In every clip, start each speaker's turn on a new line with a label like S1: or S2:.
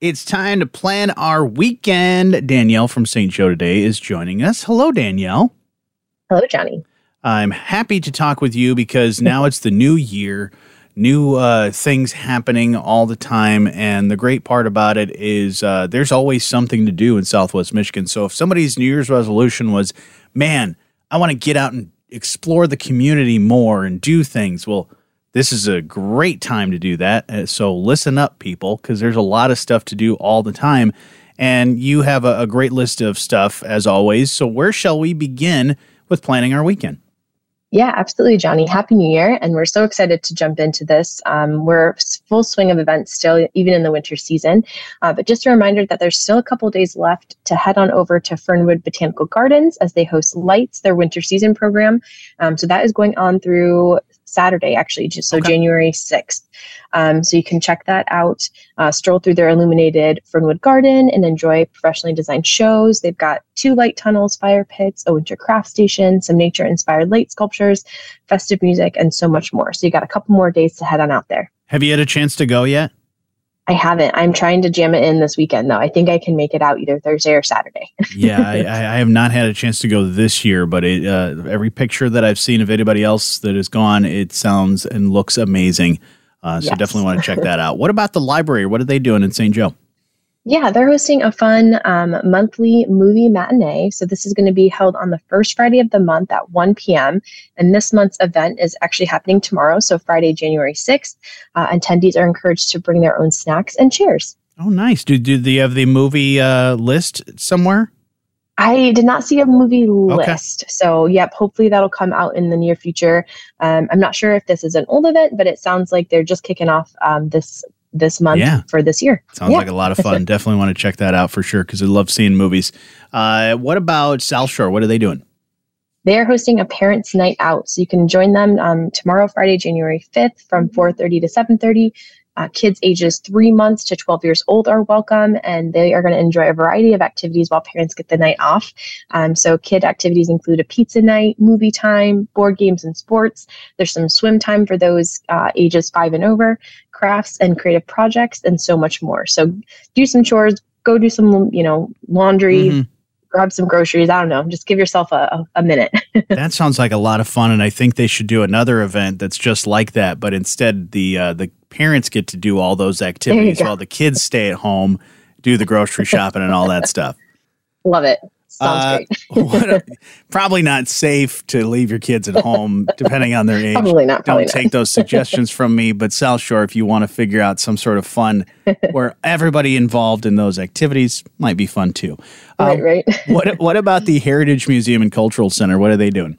S1: It's time to plan our weekend. Daniele from St. Joe today is joining us. Hello, Daniele.
S2: Hello, Jonny.
S1: I'm happy to talk with you because now it's the new year, new uh, things happening all the time. And the great part about it is uh, there's always something to do in Southwest Michigan. So if somebody's New Year's resolution was, man, I want to get out and explore the community more and do things, well, this is a great time to do that. Uh, so listen up, people, because there's a lot of stuff to do all the time. And you have a, a great list of stuff, as always. So where shall we begin with planning our weekend?
S2: Yeah, absolutely, Jonny. Happy New Year. And we're so excited to jump into this. Um, we're full swing of events still, even in the winter season. Uh, but just a reminder that there's still a couple days left to head on over to Fernwood Botanical Gardens as they host Lights, their winter season program. Um, so that is going on through Saturday, actually, just so okay. January 6th. Um, so you can check that out, uh, stroll through their illuminated Fernwood Garden and enjoy professionally designed shows. They've got two light tunnels, fire pits, a winter craft station, some nature inspired light sculptures, festive music, and so much more. So you got a couple more days to head on out there.
S1: Have you had a chance to go yet?
S2: I haven't. I'm trying to jam it in this weekend, though. I think I can make it out either Thursday or Saturday.
S1: yeah, I, I, have not had a chance to go this year, but it, uh, every picture that I've seen of anybody else that has gone, it sounds and looks amazing. Uh, so yes. definitely want to check that out. What about the library? What are they doing in St. Joe?
S2: Yeah, they're hosting a fun um, monthly movie matinee. So this is going to be held on the first Friday of the month at 1 p.m. And this month's event is actually happening tomorrow, so Friday, January 6th. Uh, attendees are encouraged to bring their own snacks and chairs.
S1: Oh, nice. Do, do they have the movie uh, list somewhere?
S2: I did not see a movie list. Okay. So, yep, hopefully that'll come out in the near future. Um, I'm not sure if this is an old event, but it sounds like they're just kicking off um, this this month yeah. for this year.
S1: Sounds yeah. like a lot of fun. Definitely want to check that out for sure because I love seeing movies. Uh, what about South Shore? What are they doing?
S2: They are hosting a parents' night out, so you can join them um, tomorrow, Friday, January fifth, from four thirty to seven thirty. Uh, kids ages three months to 12 years old are welcome, and they are going to enjoy a variety of activities while parents get the night off. Um, so, kid activities include a pizza night, movie time, board games and sports. There's some swim time for those uh, ages five and over, crafts and creative projects, and so much more. So, do some chores, go do some, you know, laundry. Mm-hmm grab some groceries. I don't know. Just give yourself a, a minute.
S1: that sounds like a lot of fun, and I think they should do another event that's just like that. But instead, the uh, the parents get to do all those activities while the kids stay at home, do the grocery shopping and all that stuff.
S2: Love it. Sounds
S1: uh, great. probably not safe to leave your kids at home, depending on their age.
S2: Probably not.
S1: Probably
S2: Don't
S1: not. take those suggestions from me. But South Shore, if you want to figure out some sort of fun where everybody involved in those activities, might be fun too.
S2: Um, right, right.
S1: what What about the Heritage Museum and Cultural Center? What are they doing?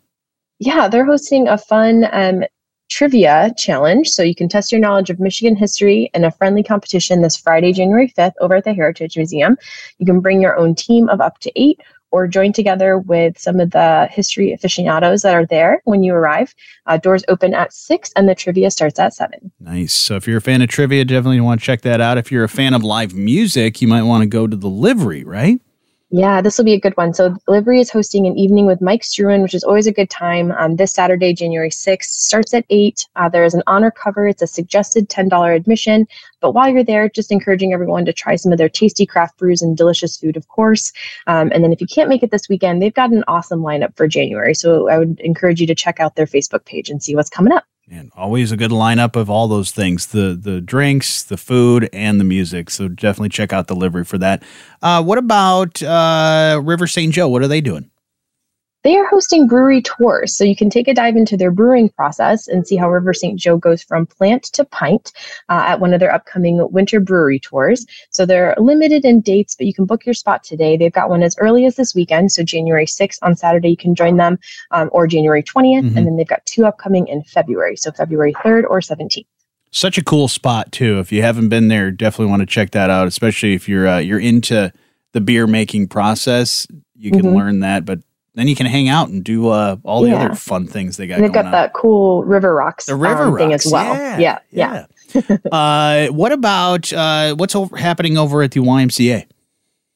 S2: Yeah, they're hosting a fun um, trivia challenge. So you can test your knowledge of Michigan history in a friendly competition this Friday, January 5th, over at the Heritage Museum. You can bring your own team of up to eight or join together with some of the history aficionados that are there when you arrive. Uh, doors open at six and the trivia starts at seven.
S1: Nice. So if you're a fan of trivia, definitely want to check that out. If you're a fan of live music, you might want to go to the livery, right?
S2: Yeah, this will be a good one. So, Livery is hosting an evening with Mike Struan, which is always a good time. Um, this Saturday, January 6th, starts at 8. Uh, there is an honor cover. It's a suggested $10 admission. But while you're there, just encouraging everyone to try some of their tasty craft brews and delicious food, of course. Um, and then if you can't make it this weekend, they've got an awesome lineup for January. So, I would encourage you to check out their Facebook page and see what's coming up.
S1: And always a good lineup of all those things the the drinks, the food, and the music. So definitely check out the livery for that. Uh, what about uh, River St. Joe? What are they doing?
S2: They are hosting brewery tours, so you can take a dive into their brewing process and see how River St. Joe goes from plant to pint uh, at one of their upcoming winter brewery tours. So they're limited in dates, but you can book your spot today. They've got one as early as this weekend, so January 6th on Saturday you can join them, um, or January 20th, mm-hmm. and then they've got two upcoming in February, so February 3rd or 17th
S1: such a cool spot too. If you haven't been there, definitely want to check that out. Especially if you're uh, you're into the beer making process, you can mm-hmm. learn that. But then you can hang out and do uh, all the yeah. other fun things they got.
S2: And they've got
S1: on.
S2: that cool River Rocks,
S1: the River um,
S2: Rocks. thing as well.
S1: Yeah, yeah. yeah. uh, what about uh, what's over, happening over at the YMCA?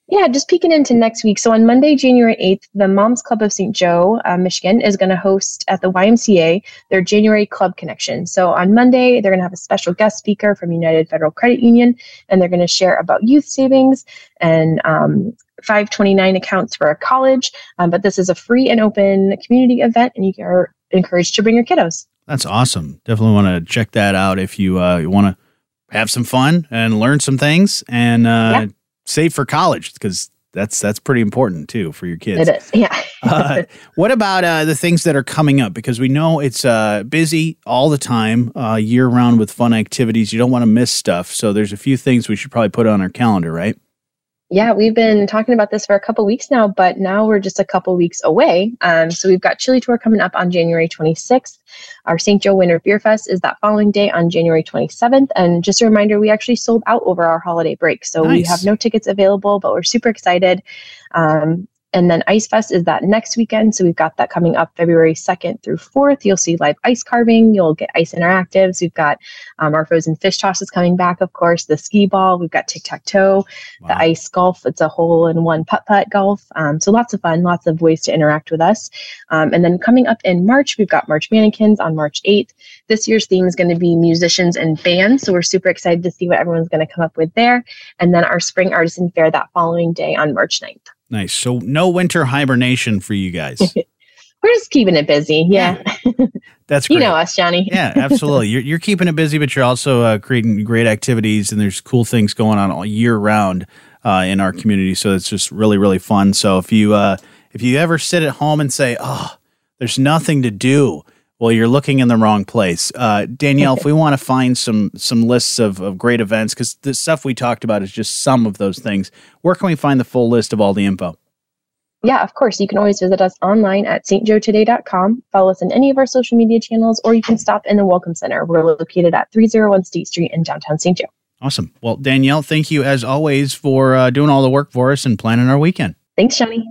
S2: Yeah, just peeking into next week. So on Monday, January 8th, the Moms Club of St. Joe, uh, Michigan, is going to host at the YMCA their January Club Connection. So on Monday, they're going to have a special guest speaker from United Federal Credit Union, and they're going to share about youth savings and um, 529 accounts for a college. Um, but this is a free and open community event, and you are encouraged to bring your kiddos.
S1: That's awesome. Definitely want to check that out if you, uh, you want to have some fun and learn some things and uh, yeah save for college because that's that's pretty important too for your kids.
S2: It is, yeah. uh,
S1: what about uh, the things that are coming up? Because we know it's uh, busy all the time, uh, year round with fun activities. You don't want to miss stuff, so there's a few things we should probably put on our calendar, right?
S2: Yeah, we've been talking about this for a couple weeks now, but now we're just a couple weeks away. Um, so we've got Chili Tour coming up on January 26th. Our St. Joe Winter Beer Fest is that following day on January 27th. And just a reminder, we actually sold out over our holiday break. So nice. we have no tickets available, but we're super excited. Um, and then Ice Fest is that next weekend. So we've got that coming up February 2nd through 4th. You'll see live ice carving. You'll get ice interactives. We've got um, our frozen fish tosses coming back, of course, the Skee-Ball. We've got tic tac toe, wow. the ice golf. It's a hole in one putt putt golf. Um, so lots of fun, lots of ways to interact with us. Um, and then coming up in March, we've got March Mannequins on March 8th. This year's theme is going to be musicians and bands. So we're super excited to see what everyone's going to come up with there. And then our Spring Artisan Fair that following day on March 9th.
S1: Nice. So no winter hibernation for you guys.
S2: We're just keeping it busy. Yeah.
S1: That's great.
S2: You know us, Jonny.
S1: yeah, absolutely. You're, you're keeping it busy, but you're also uh, creating great activities, and there's cool things going on all year round uh, in our community. So it's just really, really fun. So if you uh, if you ever sit at home and say, "Oh, there's nothing to do," well, you're looking in the wrong place. Uh, Daniele, if we want to find some some lists of, of great events, because the stuff we talked about is just some of those things, where can we find the full list of all the info?
S2: Yeah, of course. You can always visit us online at stjoetoday.com, follow us on any of our social media channels, or you can stop in the Welcome Center. We're located at 301 State Street in downtown St. Joe.
S1: Awesome. Well, Daniele, thank you as always for uh, doing all the work for us and planning our weekend.
S2: Thanks, Jonny.